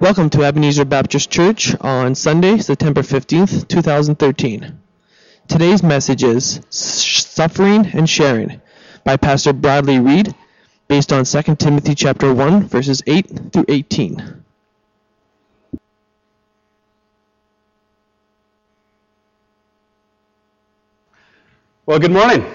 Welcome to Ebenezer Baptist Church on Sunday, September 15th, 2013. Today's message is Suffering and Sharing by Pastor Bradley Reed, based on 2 Timothy chapter 1, verses 8 through 18. Well, good morning.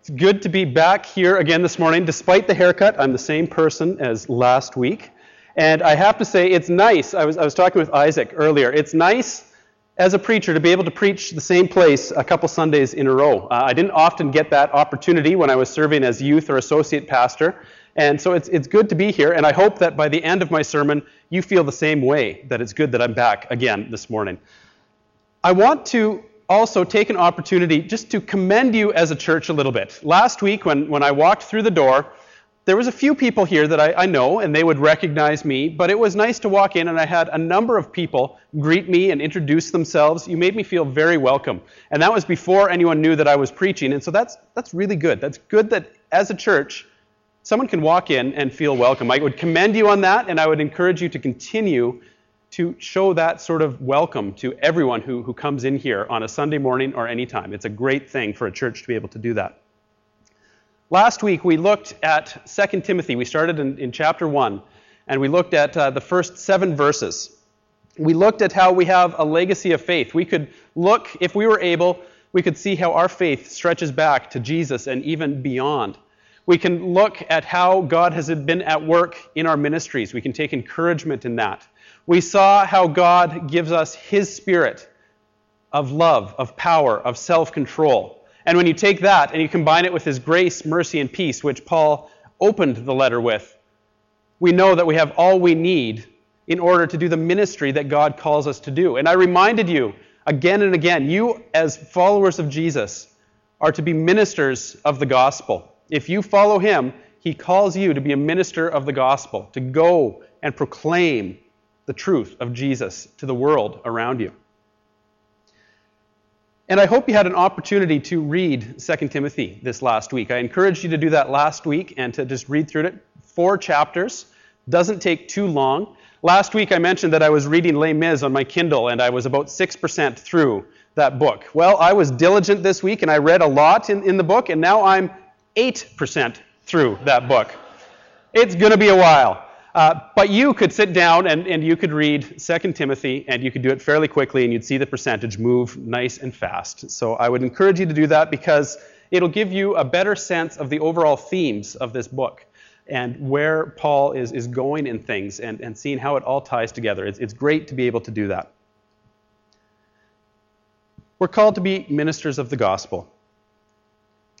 It's good to be back here again this morning. Despite the haircut, I'm the same person as last week. And I have to say, it's nice. I was, I was talking with Isaac earlier. It's nice as a preacher to be able to preach the same place a couple Sundays in a row. Uh, I didn't often get that opportunity when I was serving as youth or associate pastor. And so it's, it's good to be here. And I hope that by the end of my sermon, you feel the same way, that it's good that I'm back again this morning. I want to also take an opportunity just to commend you as a church a little bit. Last week, when, when I walked through the door, there was a few people here that I, I, know and they would recognize me, but it was nice to walk in and I had a number of people greet me and introduce themselves. You made me feel very welcome. And that was before anyone knew that I was preaching. And so that's, that's really good. That's good that as a church, someone can walk in and feel welcome. I would commend you on that and I would encourage you to continue to show that sort of welcome to everyone who, who comes in here on a Sunday morning or any time. It's a great thing for a church to be able to do that. Last week we looked at 2 Timothy. We started in, in chapter 1, and we looked at uh, the first seven verses. We looked at how we have a legacy of faith. We could look, if we were able, we could see how our faith stretches back to Jesus and even beyond. We can look at how God has been at work in our ministries. We can take encouragement in that. We saw how God gives us His Spirit of love, of power, of self control. And when you take that and you combine it with his grace, mercy, and peace, which Paul opened the letter with, we know that we have all we need in order to do the ministry that God calls us to do. And I reminded you again and again, you as followers of Jesus are to be ministers of the gospel. If you follow him, he calls you to be a minister of the gospel, to go and proclaim the truth of Jesus to the world around you. And I hope you had an opportunity to read 2 Timothy this last week. I encouraged you to do that last week and to just read through it. Four chapters. Doesn't take too long. Last week I mentioned that I was reading Les Mis on my Kindle and I was about 6% through that book. Well, I was diligent this week and I read a lot in, in the book and now I'm 8% through that book. It's going to be a while. Uh, but you could sit down and, and you could read 2 Timothy, and you could do it fairly quickly, and you'd see the percentage move nice and fast. So I would encourage you to do that because it'll give you a better sense of the overall themes of this book and where Paul is, is going in things and, and seeing how it all ties together. It's, it's great to be able to do that. We're called to be ministers of the gospel.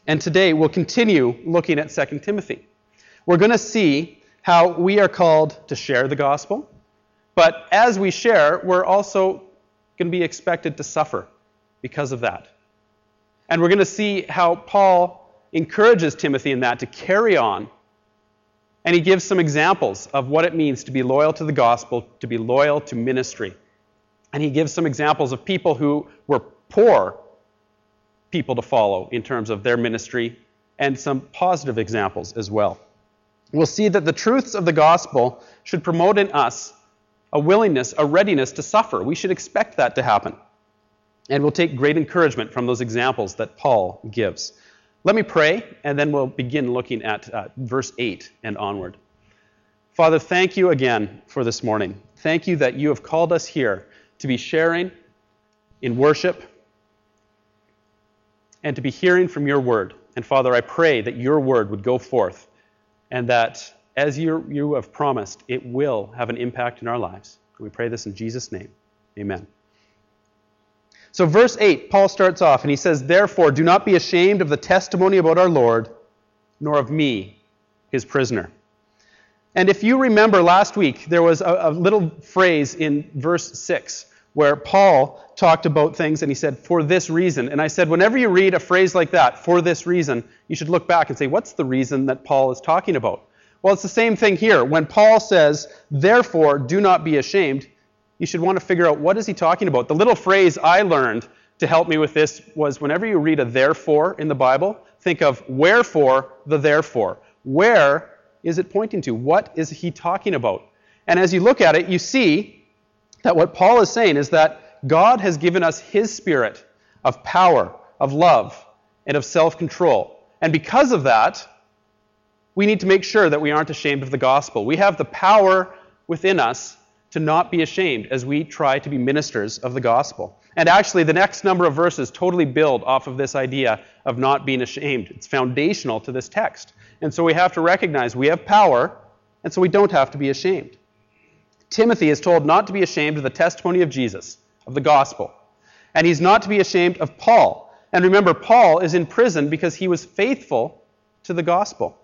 And today we'll continue looking at 2 Timothy. We're going to see how we are called to share the gospel. But as we share, we're also going to be expected to suffer because of that. And we're going to see how Paul encourages Timothy in that to carry on. And he gives some examples of what it means to be loyal to the gospel, to be loyal to ministry. And he gives some examples of people who were poor people to follow in terms of their ministry, and some positive examples as well we'll see that the truths of the gospel should promote in us a willingness, a readiness to suffer. We should expect that to happen. And we'll take great encouragement from those examples that Paul gives. Let me pray, and then we'll begin looking at uh, verse 8 and onward. Father, thank you again for this morning. Thank you that you have called us here to be sharing in worship and to be hearing from your word. And Father, I pray that your word would go forth and that as you, you have promised, it will have an impact in our lives. We pray this in Jesus' name. Amen. So, verse 8, Paul starts off and he says, Therefore, do not be ashamed of the testimony about our Lord, nor of me, his prisoner. And if you remember last week, there was a, a little phrase in verse 6 where Paul talked about things and he said, for this reason. And I said, whenever you read a phrase like that, for this reason, you should look back and say, what's the reason that Paul is talking about? Well, it's the same thing here. When Paul says, therefore, do not be ashamed, you should want to figure out what is he talking about. The little phrase I learned to help me with this was whenever you read a therefore in the Bible, think of wherefore the therefore. Where is it pointing to? What is he talking about? And as you look at it, you see that what Paul is saying is that God has given us his spirit of power, of love, and of self control. And because of that, we need to make sure that we aren't ashamed of the gospel. We have the power within us to not be ashamed as we try to be ministers of the gospel. And actually, the next number of verses totally build off of this idea of not being ashamed. It's foundational to this text. And so we have to recognize we have power, and so we don't have to be ashamed. Timothy is told not to be ashamed of the testimony of Jesus, of the gospel. And he's not to be ashamed of Paul. And remember, Paul is in prison because he was faithful to the gospel.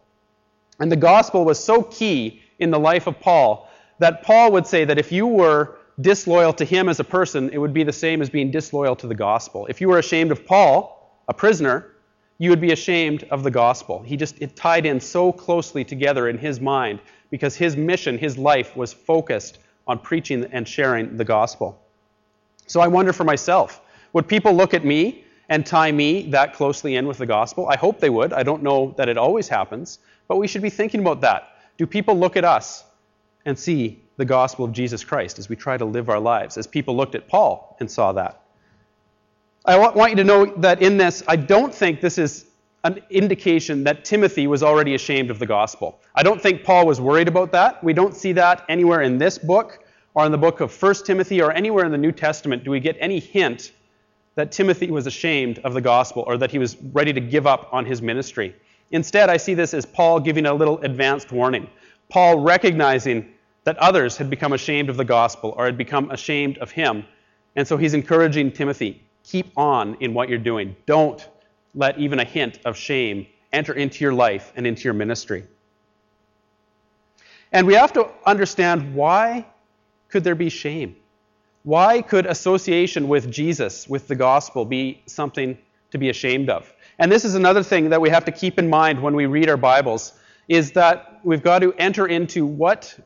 And the gospel was so key in the life of Paul that Paul would say that if you were disloyal to him as a person, it would be the same as being disloyal to the gospel. If you were ashamed of Paul, a prisoner, you would be ashamed of the gospel. He just it tied in so closely together in his mind because his mission, his life was focused on preaching and sharing the gospel. So I wonder for myself, would people look at me and tie me that closely in with the gospel? I hope they would. I don't know that it always happens, but we should be thinking about that. Do people look at us and see the gospel of Jesus Christ as we try to live our lives, as people looked at Paul and saw that? I want you to know that in this, I don't think this is an indication that Timothy was already ashamed of the gospel. I don't think Paul was worried about that. We don't see that anywhere in this book or in the book of 1 Timothy or anywhere in the New Testament do we get any hint that Timothy was ashamed of the gospel or that he was ready to give up on his ministry. Instead, I see this as Paul giving a little advanced warning. Paul recognizing that others had become ashamed of the gospel or had become ashamed of him. And so he's encouraging Timothy keep on in what you're doing. Don't let even a hint of shame enter into your life and into your ministry. And we have to understand why could there be shame? Why could association with Jesus, with the gospel, be something to be ashamed of? And this is another thing that we have to keep in mind when we read our Bibles is that we've got to enter into what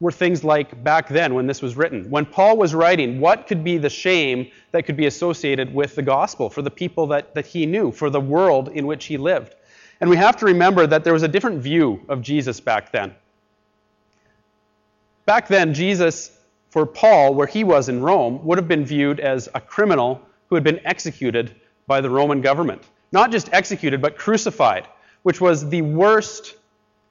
were things like back then when this was written. When Paul was writing, what could be the shame that could be associated with the gospel for the people that, that he knew, for the world in which he lived? And we have to remember that there was a different view of Jesus back then. Back then, Jesus, for Paul, where he was in Rome, would have been viewed as a criminal who had been executed by the Roman government. Not just executed, but crucified, which was the worst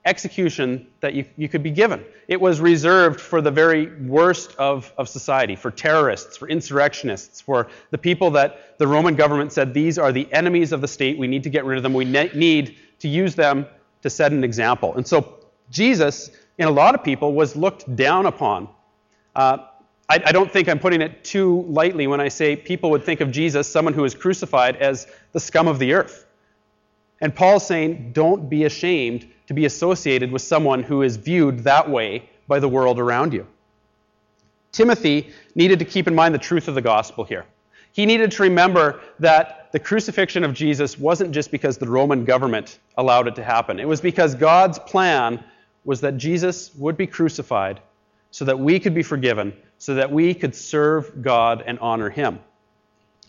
execution that you, you could be given. It was reserved for the very worst of, of society, for terrorists, for insurrectionists, for the people that the Roman government said these are the enemies of the state. We need to get rid of them. We ne- need to use them to set an example. And so Jesus, in a lot of people, was looked down upon. Uh, I, I don't think I'm putting it too lightly when I say people would think of Jesus, someone who was crucified, as the scum of the earth. And Paul's saying, don't be ashamed to be associated with someone who is viewed that way by the world around you. Timothy needed to keep in mind the truth of the gospel here. He needed to remember that the crucifixion of Jesus wasn't just because the Roman government allowed it to happen. It was because God's plan was that Jesus would be crucified so that we could be forgiven, so that we could serve God and honor him.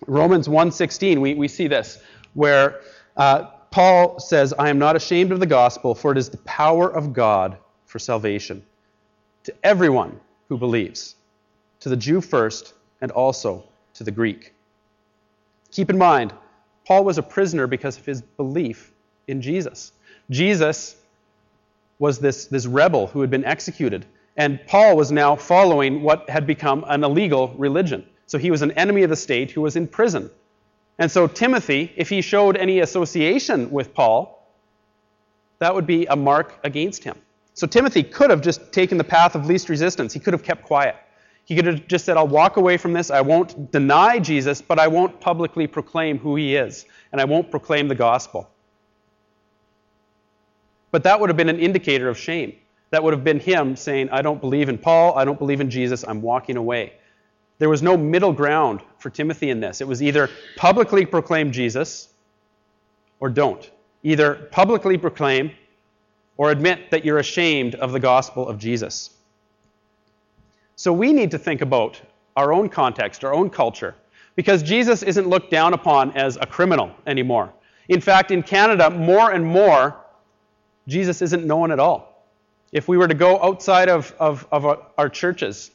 Romans 1:16, we, we see this, where uh, Paul says, I am not ashamed of the gospel, for it is the power of God for salvation to everyone who believes, to the Jew first, and also to the Greek. Keep in mind, Paul was a prisoner because of his belief in Jesus. Jesus was this, this rebel who had been executed, and Paul was now following what had become an illegal religion. So he was an enemy of the state who was in prison. And so, Timothy, if he showed any association with Paul, that would be a mark against him. So, Timothy could have just taken the path of least resistance. He could have kept quiet. He could have just said, I'll walk away from this. I won't deny Jesus, but I won't publicly proclaim who he is, and I won't proclaim the gospel. But that would have been an indicator of shame. That would have been him saying, I don't believe in Paul, I don't believe in Jesus, I'm walking away. There was no middle ground for Timothy in this. It was either publicly proclaim Jesus or don't. Either publicly proclaim or admit that you're ashamed of the gospel of Jesus. So we need to think about our own context, our own culture, because Jesus isn't looked down upon as a criminal anymore. In fact, in Canada, more and more, Jesus isn't known at all. if we were to go outside of, of, of our, our churches,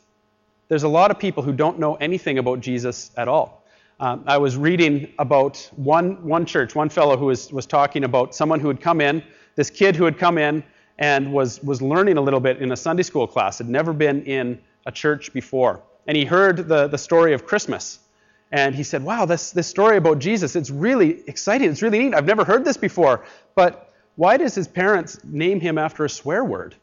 there's a lot of people who don't know anything about Jesus at all. Um, I was reading about one, one church, one fellow who was, was talking about someone who had come in, this kid who had come in and was, was learning a little bit in a Sunday school class, had never been in a church before. And he heard the, the story of Christmas. And he said, Wow, this, this story about Jesus, it's really exciting. It's really neat. I've never heard this before. But why does his parents name him after a swear word?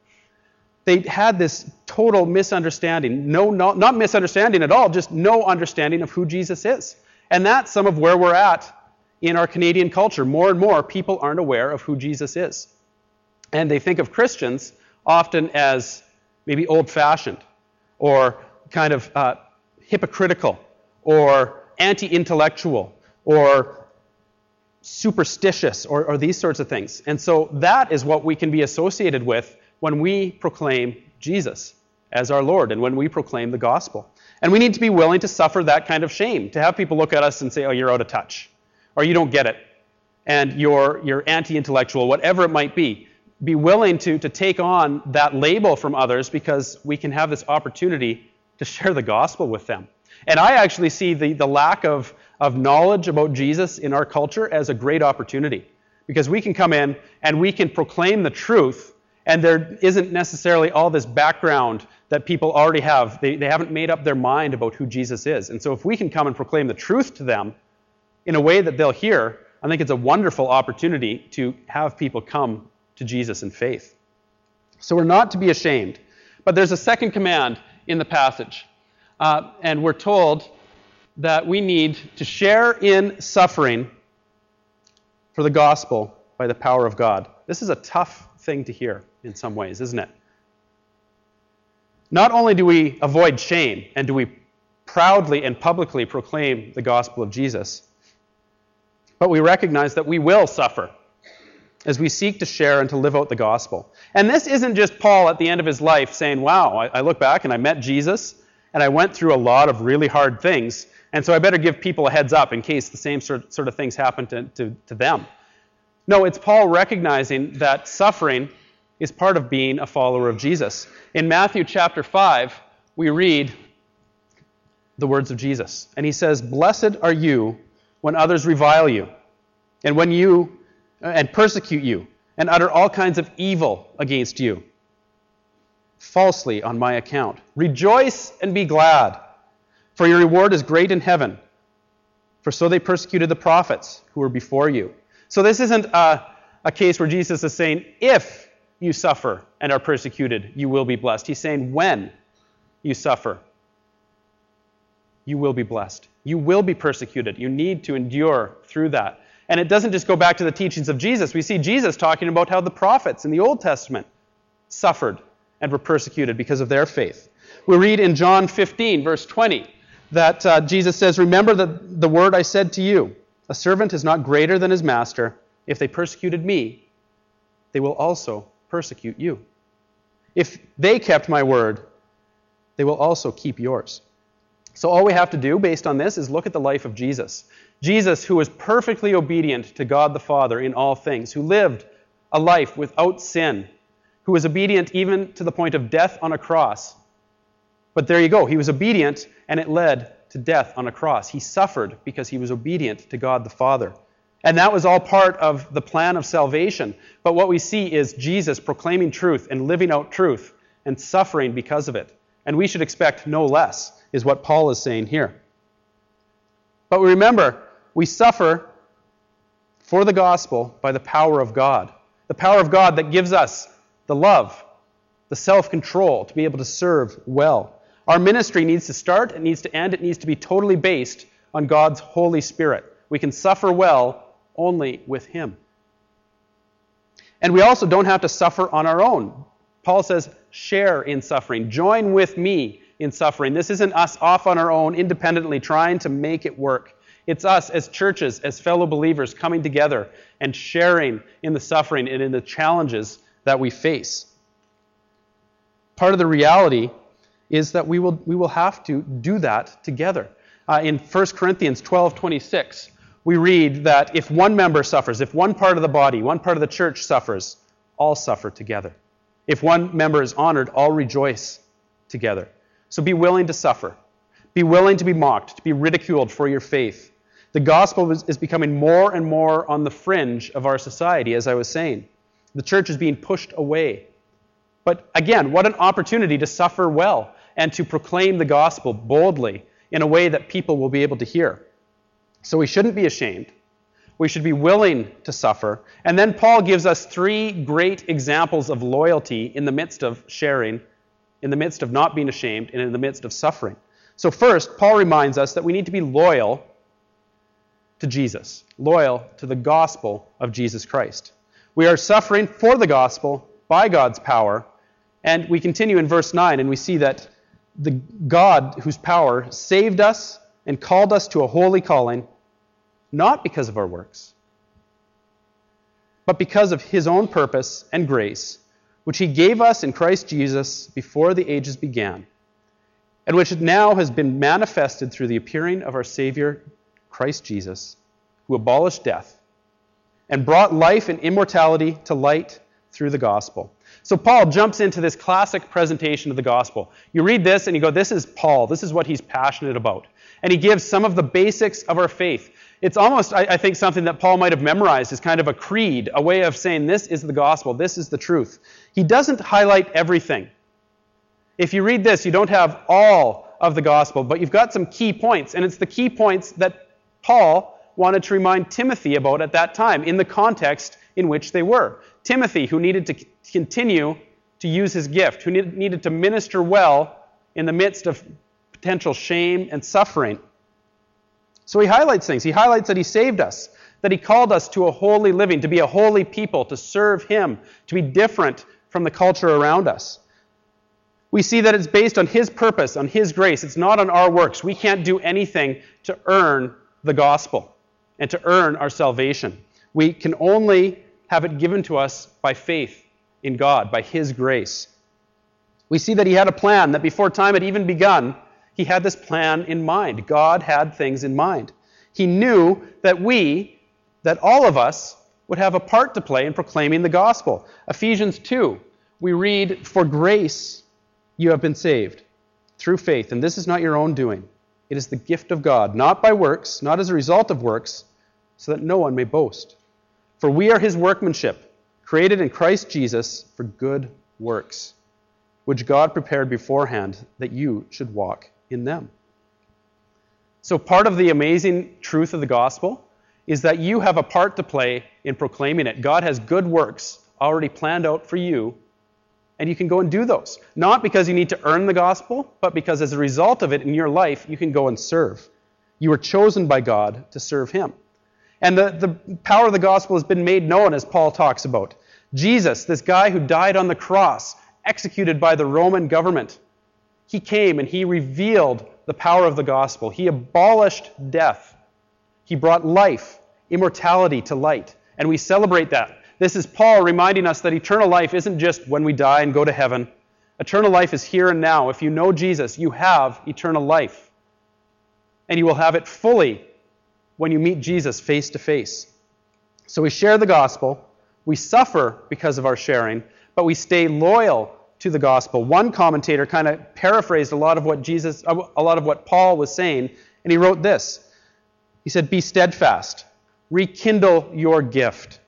They had this total misunderstanding. No, not, not misunderstanding at all, just no understanding of who Jesus is. And that's some of where we're at in our Canadian culture. More and more people aren't aware of who Jesus is. And they think of Christians often as maybe old fashioned or kind of uh, hypocritical or anti intellectual or superstitious or, or these sorts of things. And so that is what we can be associated with when we proclaim Jesus as our Lord and when we proclaim the gospel. And we need to be willing to suffer that kind of shame, to have people look at us and say, oh, you're out of touch, or you don't get it, and you're, you're anti intellectual, whatever it might be be willing to, to take on that label from others because we can have this opportunity to share the gospel with them. And I actually see the, the lack of, of knowledge about Jesus in our culture as a great opportunity because we can come in and we can proclaim the truth, and there isn't necessarily all this background that people already have. They, they haven't made up their mind about who Jesus is. And so if we can come and proclaim the truth to them in a way that they'll hear, I think it's a wonderful opportunity to have people come to Jesus in faith. So we're not to be ashamed. But there's a second command in the passage. Uh, and we're told that we need to share in suffering for the gospel by the power of God. This is a tough thing to hear in some ways, isn't it? Not only do we avoid shame and do we proudly and publicly proclaim the gospel of Jesus, but we recognize that we will suffer as we seek to share and to live out the gospel. And this isn't just Paul at the end of his life saying, Wow, I, look back and I met Jesus and I went through a lot of really hard things, and so I better give people a heads up in case the same sort, sort of things happen to, to, to them. No, it's Paul recognizing that suffering is part of being a follower of Jesus. In Matthew chapter 5, we read the words of Jesus. And he says, Blessed are you when others revile you, and when you uh, and persecute you and utter all kinds of evil against you falsely on my account. Rejoice and be glad, for your reward is great in heaven. For so they persecuted the prophets who were before you. So this isn't a, a case where Jesus is saying, if you suffer and are persecuted, you will be blessed. He's saying, when you suffer, you will be blessed. You will be persecuted. You need to endure through that. And it doesn't just go back to the teachings of Jesus. We see Jesus talking about how the prophets in the Old Testament suffered and were persecuted because of their faith. We read in John 15, verse 20, that uh, Jesus says, Remember the, the word I said to you a servant is not greater than his master. If they persecuted me, they will also persecute you. If they kept my word, they will also keep yours. So all we have to do based on this is look at the life of Jesus. Jesus, who was perfectly obedient to God the Father in all things, who lived a life without sin, who was obedient even to the point of death on a cross. But there you go. He was obedient, and it led to death on a cross. He suffered because he was obedient to God the Father. And that was all part of the plan of salvation. But what we see is Jesus proclaiming truth and living out truth and suffering because of it. And we should expect no less, is what Paul is saying here. But remember, we suffer for the gospel by the power of God. The power of God that gives us the love, the self control to be able to serve well. Our ministry needs to start, it needs to end, it needs to be totally based on God's Holy Spirit. We can suffer well only with Him. And we also don't have to suffer on our own. Paul says, share in suffering. Join with me in suffering. This isn't us off on our own, independently, trying to make it work. It's us as churches, as fellow believers, coming together and sharing in the suffering and in the challenges that we face. Part of the reality is that we will, we will have to do that together. Uh, in 1 Corinthians 12 26, we read that if one member suffers, if one part of the body, one part of the church suffers, all suffer together. If one member is honored, all rejoice together. So be willing to suffer. Be willing to be mocked, to be ridiculed for your faith. The gospel is becoming more and more on the fringe of our society, as I was saying. The church is being pushed away. But again, what an opportunity to suffer well and to proclaim the gospel boldly in a way that people will be able to hear. So we shouldn't be ashamed. We should be willing to suffer. And then Paul gives us three great examples of loyalty in the midst of sharing, in the midst of not being ashamed, and in the midst of suffering. So, first, Paul reminds us that we need to be loyal to Jesus, loyal to the gospel of Jesus Christ. We are suffering for the gospel by God's power. And we continue in verse 9, and we see that the God whose power saved us and called us to a holy calling not because of our works, but because of his own purpose and grace, which he gave us in Christ Jesus before the ages began, and which now has been manifested through the appearing of our Savior, Christ Jesus, who abolished death and brought life and immortality to light through the gospel. So Paul jumps into this classic presentation of the gospel. You read this and you go, This is Paul. This is what he's passionate about. And he gives some of the basics of our faith. It's almost, I, I, think, something that Paul might have memorized as kind of a creed, a way of saying this is the gospel, this is the truth. He doesn't highlight everything. If you read this, you don't have all of the gospel, but you've got some key points, and it's the key points that Paul wanted to remind Timothy about at that time in the context in which they were. Timothy, who needed to continue to use his gift, who needed to minister well in the midst of potential shame and suffering. So he highlights things. He highlights that he saved us, that he called us to a holy living, to be a holy people, to serve him, to be different from the culture around us. We see that it's based on his purpose, on his grace. It's not on our works. We can't do anything to earn the gospel and to earn our salvation. We can only have it given to us by faith in God, by his grace. We see that he had a plan that before time had even begun, he had this plan in mind. God had things in mind. He knew that we, that all of us, would have a part to play in proclaiming the gospel. Ephesians 2, we read, For grace you have been saved through faith, and this is not your own doing. It is the gift of God, not by works, not as a result of works, so that no one may boast. For we are his workmanship, created in Christ Jesus for good works, which God prepared beforehand that you should walk in them. So, part of the amazing truth of the gospel is that you have a part to play in proclaiming it. God has good works already planned out for you, and you can go and do those. Not because you need to earn the gospel, but because as a result of it in your life, you can go and serve. You were chosen by God to serve Him. And the, the power of the gospel has been made known, as Paul talks about. Jesus, this guy who died on the cross, executed by the Roman government, he came and he revealed the power of the gospel. He abolished death. He brought life, immortality to light. And we celebrate that. This is Paul reminding us that eternal life isn't just when we die and go to heaven. Eternal life is here and now. If you know Jesus, you have eternal life. And you will have it fully when you meet Jesus face to face. So we share the gospel, we suffer because of our sharing, but we stay loyal to the gospel. One commentator kind of paraphrased a lot of what Jesus uh, a lot of what Paul was saying, and he wrote this. He said, "Be steadfast, rekindle your gift.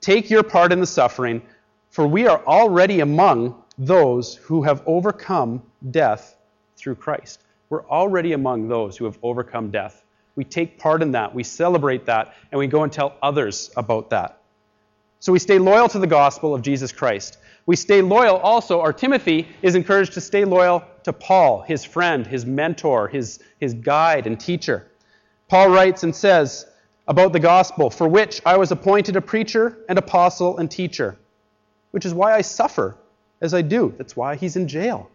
Take your part in the suffering, for we are already among those who have overcome death through Christ. We're already among those who have overcome death. We take part in that, we celebrate that, and we go and tell others about that. So we stay loyal to the gospel of Jesus Christ. We stay loyal also, or Timothy is encouraged to stay loyal to Paul, his friend, his mentor, his, his guide and teacher. Paul writes and says about the gospel, for which I was appointed a preacher and apostle and teacher, which is why I suffer as I do. That's why he's in jail.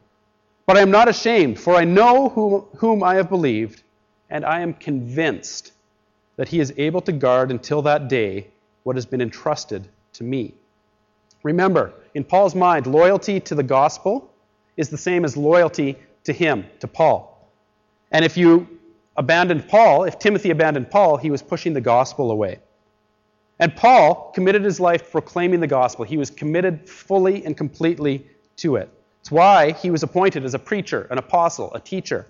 But I am not ashamed, for I know whom, whom I have believed, and I am convinced that he is able to guard until that day what has been entrusted to me. Remember, in Paul's mind, loyalty to the gospel is the same as loyalty to him, to Paul. And if you abandoned Paul, if Timothy abandoned Paul, he was pushing the gospel away. And Paul committed his life proclaiming the gospel. He was committed fully and completely to it. It's why he was appointed as a preacher, an apostle, a teacher,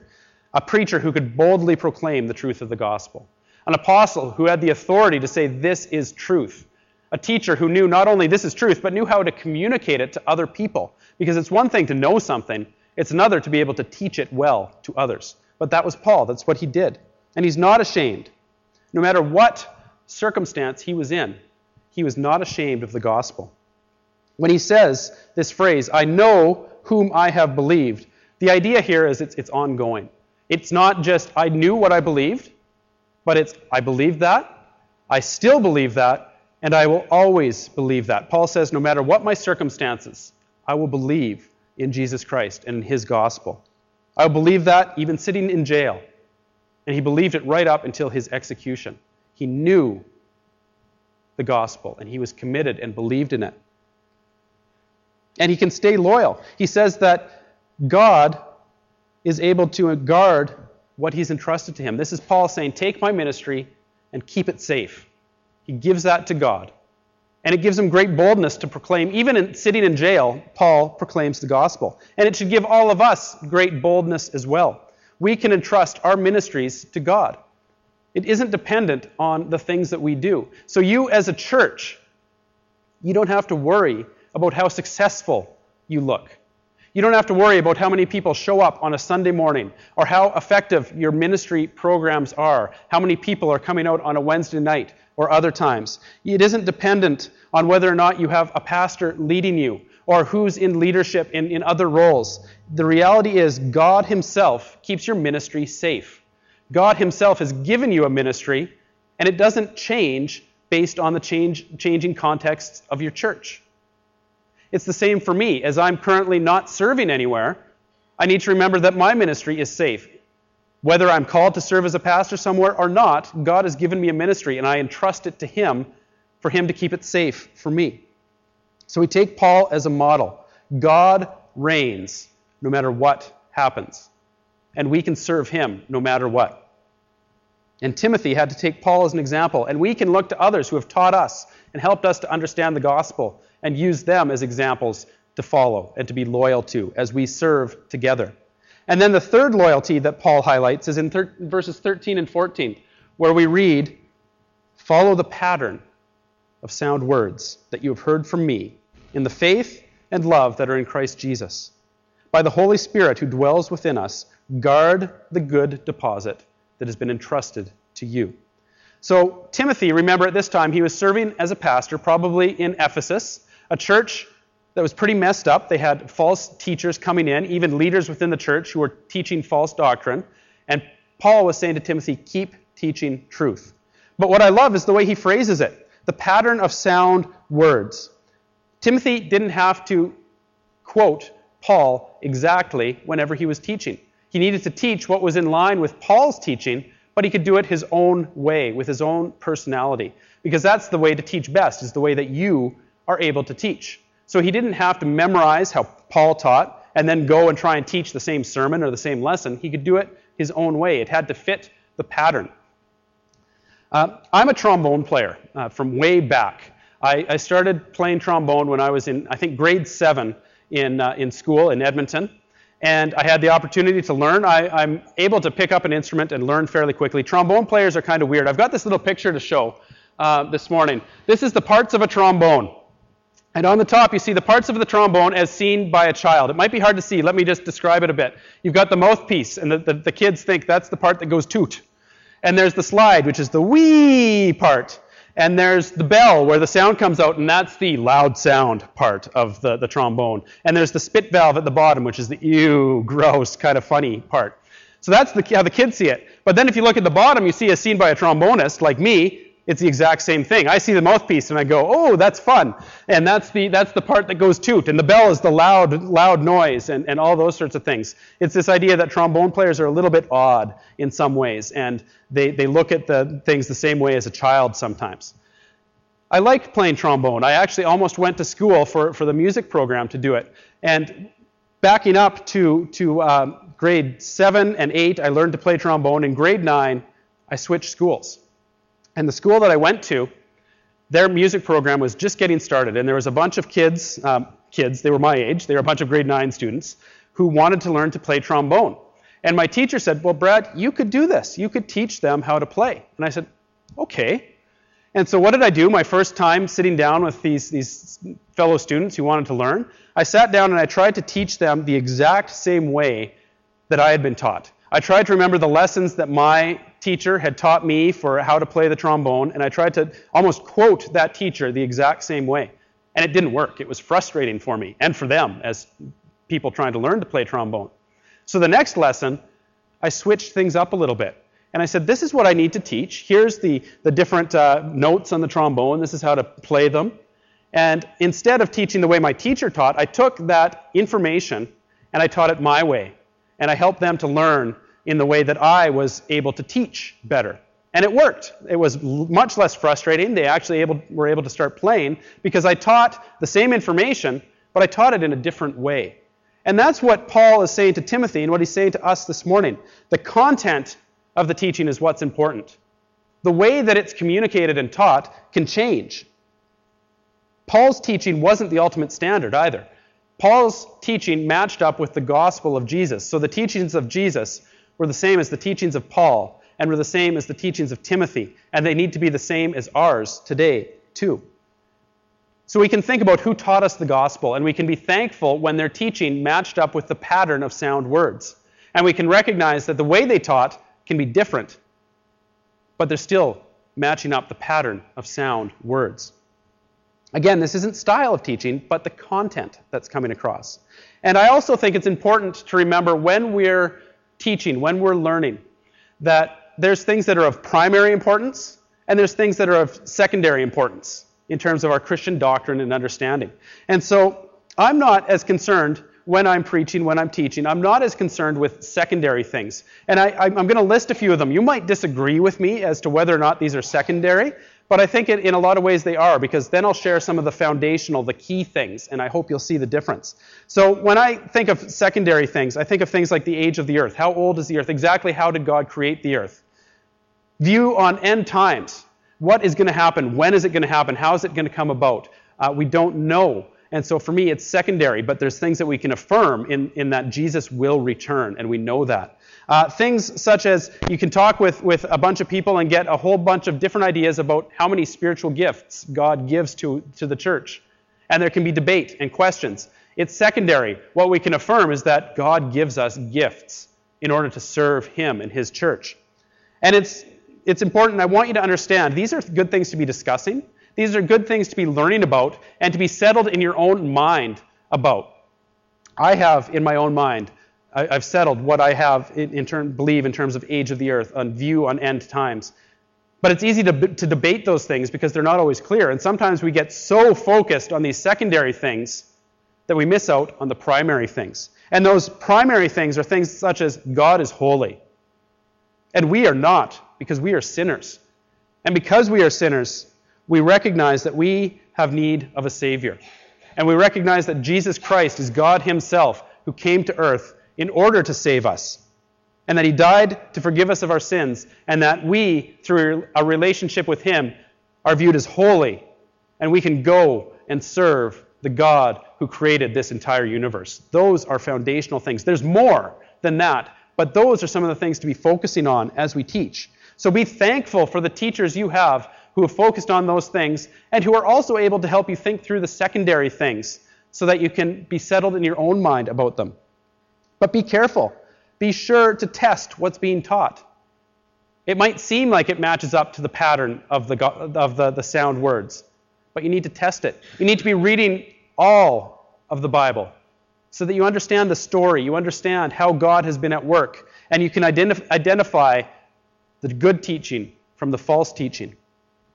a preacher who could boldly proclaim the truth of the gospel, an apostle who had the authority to say, This is truth, a teacher who knew not only this is truth, but knew how to communicate it to other people. Because it's one thing to know something, it's another to be able to teach it well to others. But that was Paul. That's what he did. And he's not ashamed. No matter what circumstance he was in, he was not ashamed of the gospel. When he says this phrase, I know whom I have believed, the idea here is it's, it's ongoing. It's not just, I knew what I believed, but it's, I believed that, I still believe that, and I will always believe that. Paul says, no matter what my circumstances, I will believe in Jesus Christ and in his gospel. I will believe that even sitting in jail. And he believed it right up until his execution. He knew the gospel and he was committed and believed in it. And he can stay loyal. He says that God is able to guard what he's entrusted to him. This is Paul saying, Take my ministry and keep it safe. He gives that to God. And it gives him great boldness to proclaim, even in, sitting in jail, Paul proclaims the gospel. And it should give all of us great boldness as well. We can entrust our ministries to God. It isn't dependent on the things that we do. So, you as a church, you don't have to worry about how successful you look. You don't have to worry about how many people show up on a Sunday morning or how effective your ministry programs are, how many people are coming out on a Wednesday night or other times. It isn't dependent on whether or not you have a pastor leading you or who's in leadership in, in other roles. The reality is, God Himself keeps your ministry safe. God Himself has given you a ministry, and it doesn't change based on the change, changing contexts of your church. It's the same for me. As I'm currently not serving anywhere, I need to remember that my ministry is safe. Whether I'm called to serve as a pastor somewhere or not, God has given me a ministry, and I entrust it to Him for Him to keep it safe for me. So we take Paul as a model. God reigns no matter what happens and we can serve him no matter what. And Timothy had to take Paul as an example, and we can look to others who have taught us and helped us to understand the gospel and use them as examples to follow and to be loyal to as we serve together. And then the third loyalty that Paul highlights is in thir- verses 13 and 14, where we read, Follow the pattern of sound words that you have heard from me in the faith and love that are in Christ Jesus. By the Holy Spirit who dwells within us, Guard the good deposit that has been entrusted to you. So, Timothy, remember at this time, he was serving as a pastor, probably in Ephesus, a church that was pretty messed up. They had false teachers coming in, even leaders within the church who were teaching false doctrine. And Paul was saying to Timothy, keep teaching truth. But what I love is the way he phrases it the pattern of sound words. Timothy didn't have to quote Paul exactly whenever he was teaching. He needed to teach what was in line with Paul's teaching, but he could do it his own way, with his own personality. Because that's the way to teach best, is the way that you are able to teach. So he didn't have to memorize how Paul taught and then go and try and teach the same sermon or the same lesson. He could do it his own way. It had to fit the pattern. Uh, I'm a trombone player uh, from way back. I, I, started playing trombone when I was in, I think, grade seven in, uh, in school in Edmonton and I had the opportunity to learn. I, am able to pick up an instrument and learn fairly quickly. Trombone players are kind of weird. I've got this little picture to show uh, this morning. This is the parts of a trombone. And on the top, you see the parts of the trombone as seen by a child. It might be hard to see. Let me just describe it a bit. You've got the mouthpiece, and the, the, the kids think that's the part that goes toot. And there's the slide, which is the wee part. And there's the bell where the sound comes out, and that's the loud sound part of the, the trombone. And there's the spit valve at the bottom, which is the ew, gross, kind of funny part. So that's the, how the kids see it. But then if you look at the bottom, you see a scene by a trombonist like me, it's the exact same thing. I see the mouthpiece and I go, oh, that's fun. And that's the, that's the part that goes toot. And the bell is the loud, loud noise and, and all those sorts of things. It's this idea that trombone players are a little bit odd in some ways. And they, they look at the things the same way as a child sometimes. I liked playing trombone. I actually almost went to school for, for the music program to do it. And backing up to, to um, grade 7 and 8, I learned to play trombone. In grade 9, I switched schools. And the school that I went to their music program was just getting started, and there was a bunch of kids, um, kids, they were my age, they were a bunch of grade 9 students, who wanted to learn to play trombone. And my teacher said, Well, Brad, you could do this. You could teach them how to play. And I said, Okay. And so what did I do my first time sitting down with these, these fellow students who wanted to learn? I sat down and I tried to teach them the exact same way that I had been taught. I tried to remember the lessons that my teacher had taught me for how to play the trombone, and I tried to almost quote that teacher the exact same way. And it didn't work. It was frustrating for me and for them as people trying to learn to play trombone. So the next lesson, I switched things up a little bit. And I said, this is what I need to teach. Here's the, the different uh, notes on the trombone. This is how to play them. And instead of teaching the way my teacher taught, I took that information and I taught it my way. And I helped them to learn in the way that I was able to teach better. And it worked. It was much less frustrating. They actually able, were able to start playing because I taught the same information, but I taught it in a different way. And that's what Paul is saying to Timothy and what he's saying to us this morning. The content of the teaching is what's important. The way that it's communicated and taught can change. Paul's teaching wasn't the ultimate standard either. Paul's teaching matched up with the gospel of Jesus. So the teachings of Jesus were the same as the teachings of Paul and were the same as the teachings of Timothy, and they need to be the same as ours today, too. So we can think about who taught us the gospel, and we can be thankful when their teaching matched up with the pattern of sound words. And we can recognize that the way they taught can be different, but they're still matching up the pattern of sound words. Again, this isn't style of teaching, but the content that's coming across. And I also think it's important to remember when we're teaching, when we're learning, that there's things that are of primary importance and there's things that are of secondary importance in terms of our Christian doctrine and understanding. And so I'm not as concerned when I'm preaching, when I'm teaching. I'm not as concerned with secondary things. And I, am going to list a few of them. You might disagree with me as to whether or not these are secondary, but I think it, in a lot of ways they are, because then I'll share some of the foundational, the key things, and I hope you'll see the difference. So when I think of secondary things, I think of things like the age of the earth. How old is the earth? Exactly how did God create the earth? View on end times. What is going to happen? When is it going to happen? How is it going to come about? Uh, we don't know. And so for me, it's secondary, but there's things that we can affirm in, in that Jesus will return, and we know that. Uh, things such as you can talk with, with a bunch of people and get a whole bunch of different ideas about how many spiritual gifts God gives to, to the church. And there can be debate and questions. It's secondary. What we can affirm is that God gives us gifts in order to serve Him and His church. And it's it's important. I want you to understand these are good things to be discussing. These are good things to be learning about and to be settled in your own mind about. I have in my own mind, I, have settled what I have in, in term, believe in terms of age of the earth, on view on end times. But it's easy to, to debate those things because they're not always clear. And sometimes we get so focused on these secondary things that we miss out on the primary things. And those primary things are things such as God is holy. And we are not because we are sinners. And because we are sinners, we recognize that we have need of a Savior. And we recognize that Jesus Christ is God Himself who came to earth in order to save us. And that He died to forgive us of our sins. And that we, through a relationship with Him, are viewed as holy. And we can go and serve the God who created this entire universe. Those are foundational things. There's more than that, but those are some of the things to be focusing on as we teach. So be thankful for the teachers you have who have focused on those things and who are also able to help you think through the secondary things so that you can be settled in your own mind about them. But be careful. Be sure to test what's being taught. It might seem like it matches up to the pattern of the, of the, the sound words, but you need to test it. You need to be reading all of the Bible so that you understand the story, you understand how God has been at work, and you can identif- identify the good teaching from the false teaching.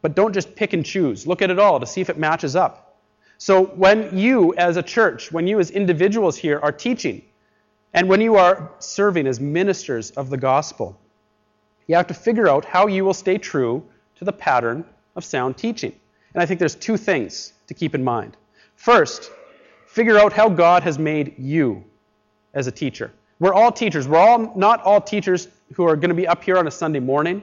But don't just pick and choose. Look at it all to see if it matches up. So when you, as a church, when you, as individuals here, are teaching, and when you are serving as ministers of the gospel, you have to figure out how you will stay true to the pattern of sound teaching. And I think there's two things to keep in mind. First, figure out how God has made you as a teacher. We're all teachers. We're all not all teachers who are going to be up here on a Sunday morning,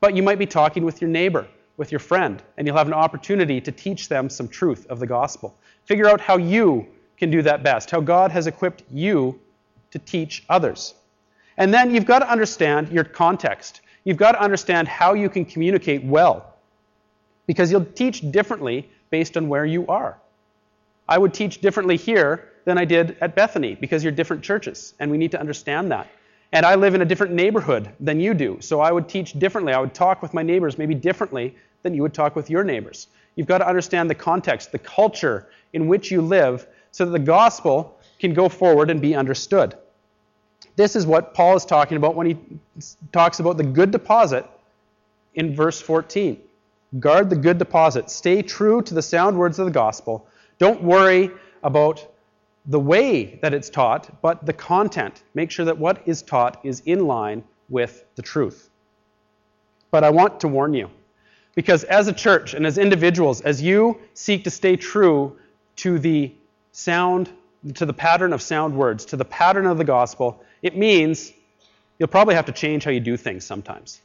but you might be talking with your neighbor with your friend, and you'll have an opportunity to teach them some truth of the gospel. Figure out how you can do that best, how God has equipped you to teach others. And then you've got to understand your context. You've got to understand how you can communicate well. Because you'll teach differently based on where you are. I would teach differently here than I did at Bethany because you're different churches, and we need to understand that. And I live in a different neighborhood than you do, so I would teach differently. I would talk with my neighbors maybe differently than you would talk with your neighbors. You've got to understand the context, the culture in which you live, so that the gospel can go forward and be understood. This is what Paul is talking about when he talks about the good deposit in verse 14. Guard the good deposit. Stay true to the sound words of the gospel. Don't worry about the way that it's taught, but the content. Make sure that what is taught is in line with the truth. But I want to warn you, because as a church and as individuals, as you seek to stay true to the sound, to the pattern of sound words, to the pattern of the gospel, it means you'll probably have to change how you do things sometimes.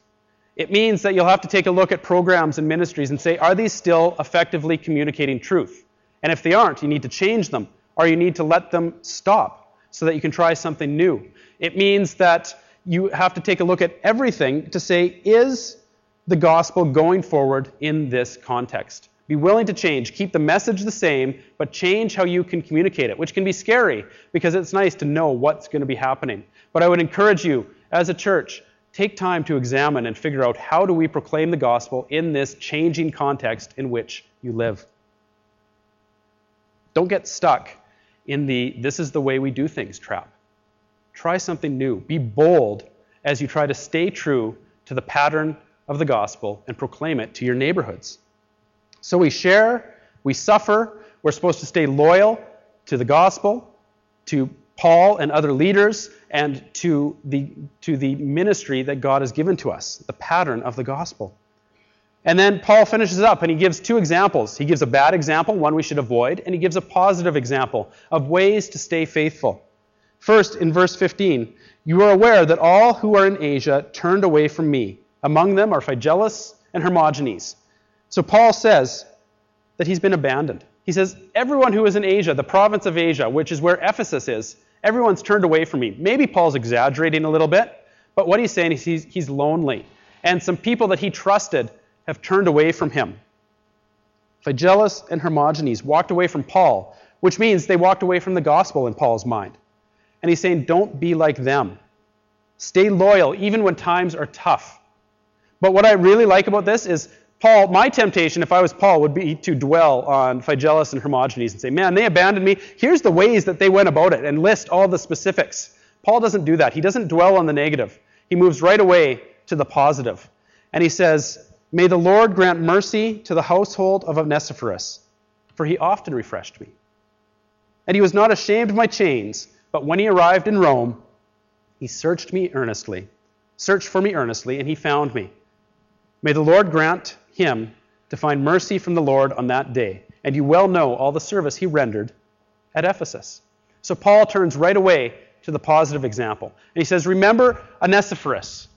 It means that you'll have to take a look at programs and ministries and say, are these still effectively communicating truth? And if they aren't, you need to change them or you need to let them stop so that you can try something new. It means that you have to take a look at everything to say, is the gospel going forward in this context? Be willing to change. Keep the message the same, but change how you can communicate it, which can be scary because it's nice to know what's going to be happening. But I would encourage you, as a church, take time to examine and figure out how do we proclaim the gospel in this changing context in which you live. Don't get stuck in the this is the way we do things trap. Try something new. Be bold as you try to stay true to the pattern of the gospel and proclaim it to your neighborhoods. So we share, we suffer, we're supposed to stay loyal to the gospel, to Paul and other leaders, and to the, to the ministry that God has given to us, the pattern of the gospel. And then Paul finishes up and he gives two examples. He gives a bad example, one we should avoid, and he gives a positive example of ways to stay faithful. First, in verse 15, you are aware that all who are in Asia turned away from me. Among them are Phygelus and Hermogenes. So Paul says that he's been abandoned. He says, Everyone who is in Asia, the province of Asia, which is where Ephesus is, everyone's turned away from me. Maybe Paul's exaggerating a little bit, but what he's saying is he's, he's lonely. And some people that he trusted have turned away from him. Phygelus and Hermogenes walked away from Paul, which means they walked away from the gospel in Paul's mind. And he's saying, don't be like them. Stay loyal, even when times are tough. But what I really like about this is Paul, my temptation, if I was Paul, would be to dwell on Phygelus and Hermogenes and say, man, they abandoned me. Here's the ways that they went about it and list all the specifics. Paul doesn't do that. He doesn't dwell on the negative. He moves right away to the positive. And he says, May the Lord grant mercy to the household of Onesiphorus, for he often refreshed me. And he was not ashamed of my chains, but when he arrived in Rome, he searched me earnestly, searched for me earnestly, and he found me. May the Lord grant him to find mercy from the Lord on that day. And you well know all the service he rendered at Ephesus. So Paul turns right away to the positive example. And he says, Remember Onesiphorus.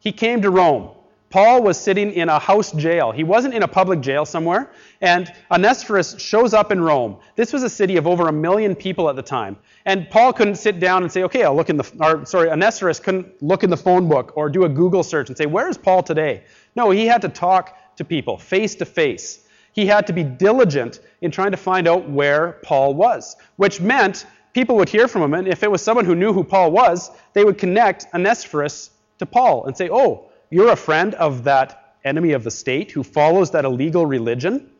He came to Rome. Paul was sitting in a house jail. He wasn't in a public jail somewhere. And Onesiphorus shows up in Rome. This was a city of over a million people at the time. And Paul couldn't sit down and say, okay, I'll look in the, or sorry, Onesiphorus couldn't look in the phone book or do a Google search and say, where's Paul today? No, he had to talk to people face to face. He had to be diligent in trying to find out where Paul was, which meant people would hear from him. And if it was someone who knew who Paul was, they would connect Onesiphorus to Paul and say, oh, you're a friend of that enemy of the state who follows that illegal religion?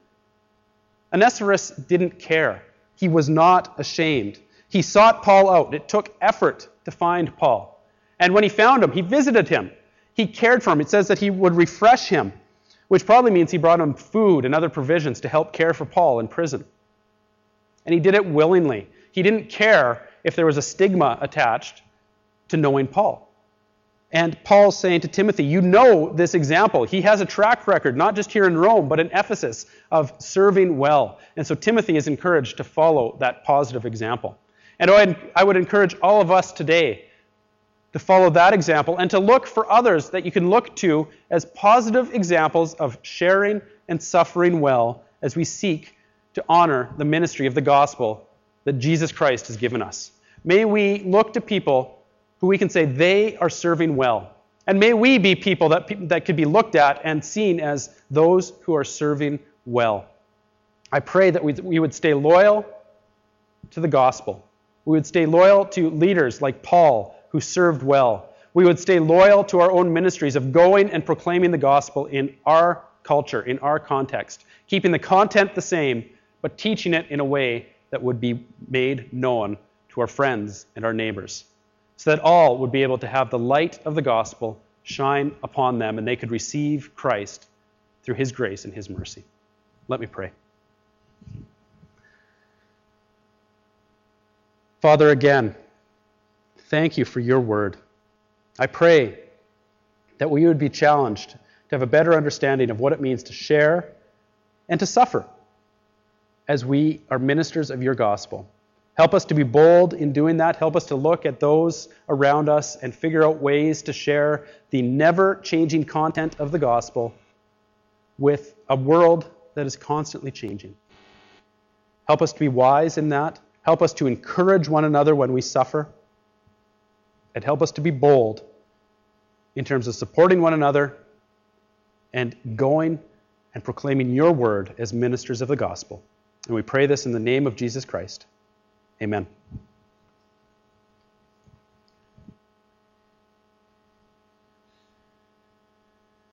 Onesiphorus didn't care. He was not ashamed. He sought Paul out. It took effort to find Paul. And when he found him, he visited him. He cared for him. It says that he would refresh him, which probably means he brought him food and other provisions to help care for Paul in prison. And he did it willingly. He didn't care if there was a stigma attached to knowing Paul. And Paul's saying to Timothy, You know this example. He has a track record, not just here in Rome, but in Ephesus, of serving well. And so Timothy is encouraged to follow that positive example. And I would encourage all of us today to follow that example and to look for others that you can look to as positive examples of sharing and suffering well as we seek to honor the ministry of the gospel that Jesus Christ has given us. May we look to people who we can say they are serving well. And may we be people that, that could be looked at and seen as those who are serving well. I pray that we, we would stay loyal to the gospel. We would stay loyal to leaders like Paul, who served well. We would stay loyal to our own ministries of going and proclaiming the gospel in our culture, in our context, keeping the content the same, but teaching it in a way that would be made known to our friends and our neighbors, so that all would be able to have the light of the gospel shine upon them and they could receive Christ through his grace and his mercy. Let me pray. Father, again, thank you for your word. I pray that we would be challenged to have a better understanding of what it means to share and to suffer as we are ministers of your gospel. Help us to be bold in doing that. Help us to look at those around us and figure out ways to share the never changing content of the gospel with a world that is constantly changing. Help us to be wise in that. Help us to encourage one another when we suffer. And help us to be bold in terms of supporting one another and going and proclaiming your word as ministers of the gospel. And we pray this in the name of Jesus Christ. Amen.